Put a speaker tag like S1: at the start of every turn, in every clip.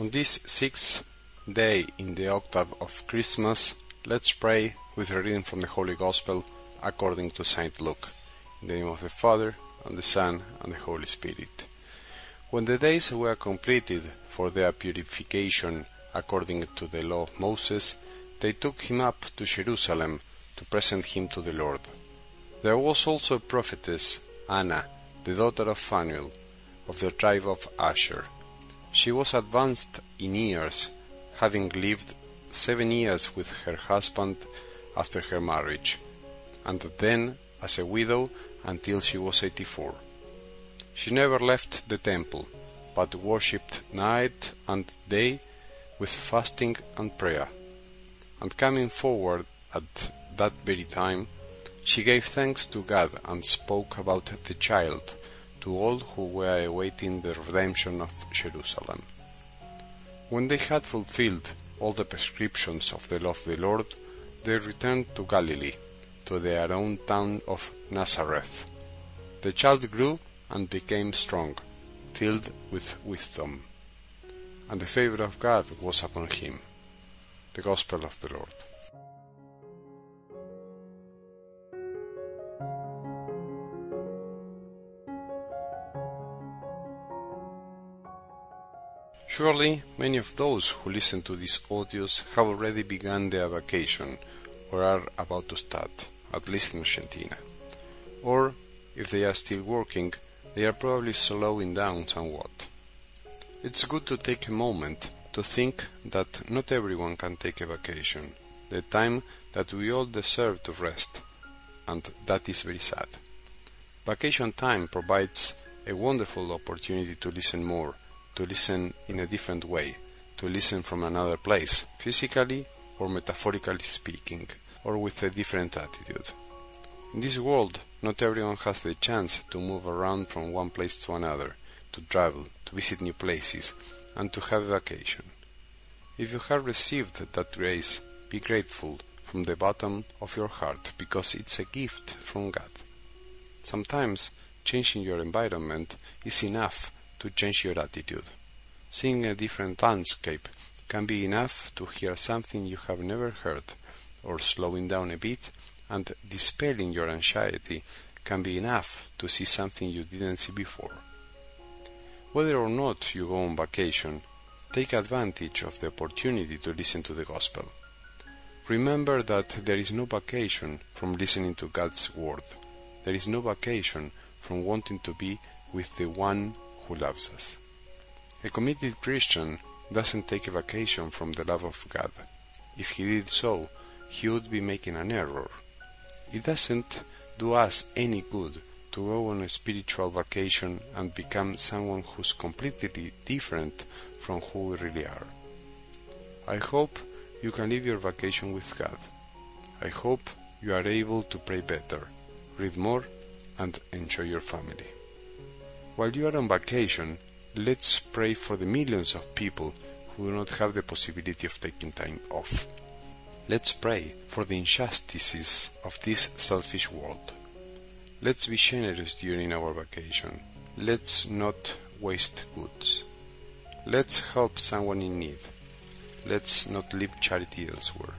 S1: On this sixth day in the octave of Christmas, let's pray with a reading from the Holy Gospel according to St. Luke. In the name of the Father, and the Son, and the Holy Spirit. When the days were completed for their purification according to the law of Moses, they took him up to Jerusalem to present him to the Lord. There was also a prophetess, Anna, the daughter of Phanuel, of the tribe of Asher. She was advanced in years, having lived seven years with her husband after her marriage, and then as a widow until she was eighty-four. She never left the temple, but worshipped night and day with fasting and prayer. And coming forward at that very time, she gave thanks to God and spoke about the child to all who were awaiting the redemption of Jerusalem. When they had fulfilled all the prescriptions of the law of the Lord, they returned to Galilee, to their own town of Nazareth. The child grew and became strong, filled with wisdom, and the favor of God was upon him. The Gospel of the Lord. Surely many of those who listen to these audios have already begun their vacation or are about to start, at least in Argentina. Or, if they are still working, they are probably slowing down somewhat. It's good to take a moment to think that not everyone can take a vacation, the time that we all deserve to rest, and that is very sad. Vacation time provides a wonderful opportunity to listen more, to listen in a different way, to listen from another place, physically or metaphorically speaking, or with a different attitude. In this world, not everyone has the chance to move around from one place to another, to travel, to visit new places, and to have a vacation. If you have received that grace, be grateful from the bottom of your heart because it's a gift from God. Sometimes changing your environment is enough to change your attitude. Seeing a different landscape can be enough to hear something you have never heard, or slowing down a bit and dispelling your anxiety can be enough to see something you didn't see before. Whether or not you go on vacation, take advantage of the opportunity to listen to the gospel. Remember that there is no vacation from listening to God's word. There is no vacation from wanting to be with the one who loves us. A committed Christian doesn't take a vacation from the love of God. If he did so, he would be making an error. It doesn't do us any good to go on a spiritual vacation and become someone who's completely different from who we really are. I hope you can live your vacation with God. I hope you are able to pray better, read more, and enjoy your family. While you are on vacation, let's pray for the millions of people who do not have the possibility of taking time off. Let's pray for the injustices of this selfish world. Let's be generous during our vacation. Let's not waste goods. Let's help someone in need. Let's not leave charity elsewhere.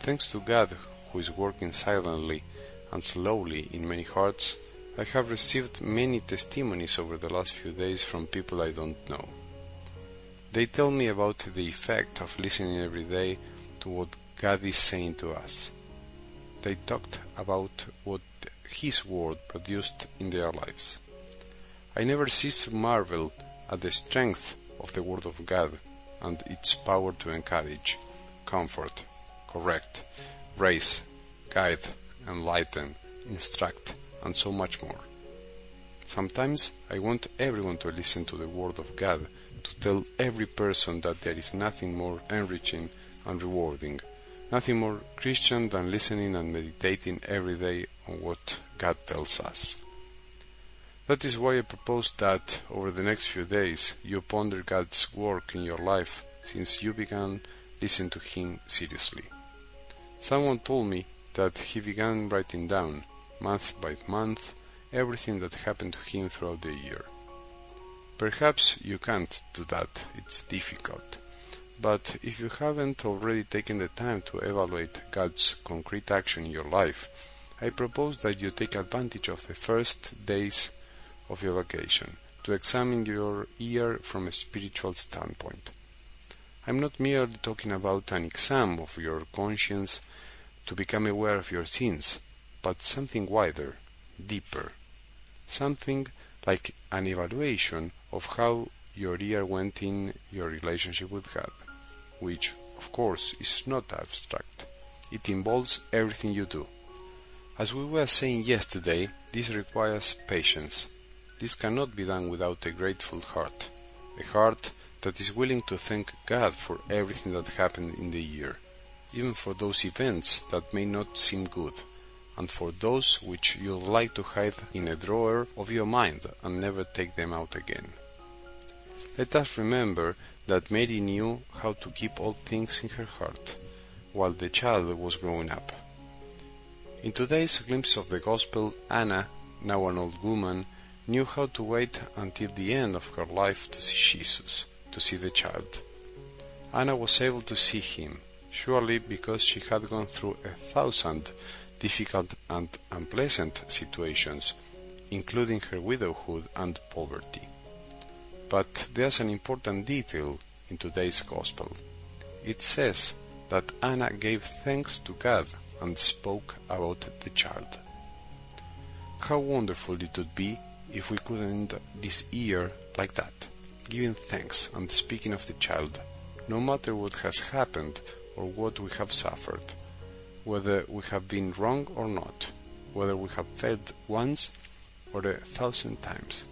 S1: Thanks to God who is working silently and slowly in many hearts, I have received many testimonies over the last few days from people I don't know. They tell me about the effect of listening every day to what God is saying to us. They talked about what His Word produced in their lives. I never cease to marvel at the strength of the Word of God and its power to encourage, comfort, correct, raise, guide, enlighten, instruct, and so much more. Sometimes I want everyone to listen to the Word of God, to tell every person that there is nothing more enriching and rewarding, nothing more Christian than listening and meditating every day on what God tells us. That is why I propose that over the next few days you ponder God's work in your life since you began listening to Him seriously. Someone told me that he began writing down, month by month, everything that happened to him throughout the year. Perhaps you can't do that, it's difficult. But if you haven't already taken the time to evaluate God's concrete action in your life, I propose that you take advantage of the first days of your vacation to examine your year from a spiritual standpoint. I'm not merely talking about an exam of your conscience to become aware of your sins, but something wider, deeper, something like an evaluation of how your year went in your relationship with God, which, of course, is not abstract. It involves everything you do. As we were saying yesterday, this requires patience. This cannot be done without a grateful heart, a heart that is willing to thank God for everything that happened in the year, even for those events that may not seem good, and for those which you'd like to hide in a drawer of your mind and never take them out again. Let us remember that Mary knew how to keep all things in her heart while the child was growing up. In today's glimpse of the Gospel, Anna, now an old woman, knew how to wait until the end of her life to see Jesus to see the child. Anna was able to see him, surely because she had gone through a thousand difficult and unpleasant situations, including her widowhood and poverty. But there's an important detail in today's Gospel. It says that Anna gave thanks to God and spoke about the child. How wonderful it would be if we could end this year like that giving thanks and speaking of the child, no matter what has happened or what we have suffered, whether we have been wrong or not, whether we have failed once or a thousand times.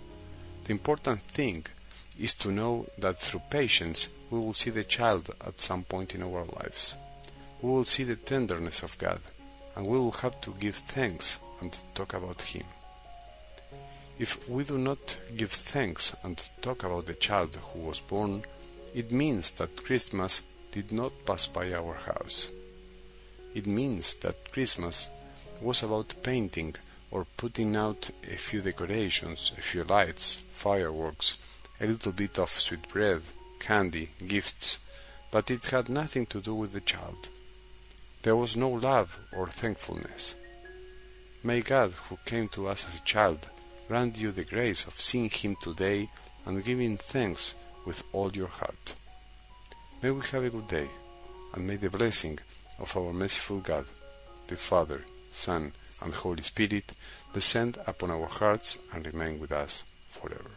S1: The important thing is to know that through patience we will see the child at some point in our lives. We will see the tenderness of God, and we will have to give thanks and talk about Him. If we do not give thanks and talk about the child who was born, it means that Christmas did not pass by our house. It means that Christmas was about painting or putting out a few decorations, a few lights, fireworks, a little bit of sweet bread, candy, gifts, but it had nothing to do with the child. There was no love or thankfulness. May God, who came to us as a child, grant you the grace of seeing Him today and giving thanks with all your heart. May we have a good day, and may the blessing of our merciful God, the Father, Son, and Holy Spirit descend upon our hearts and remain with us forever.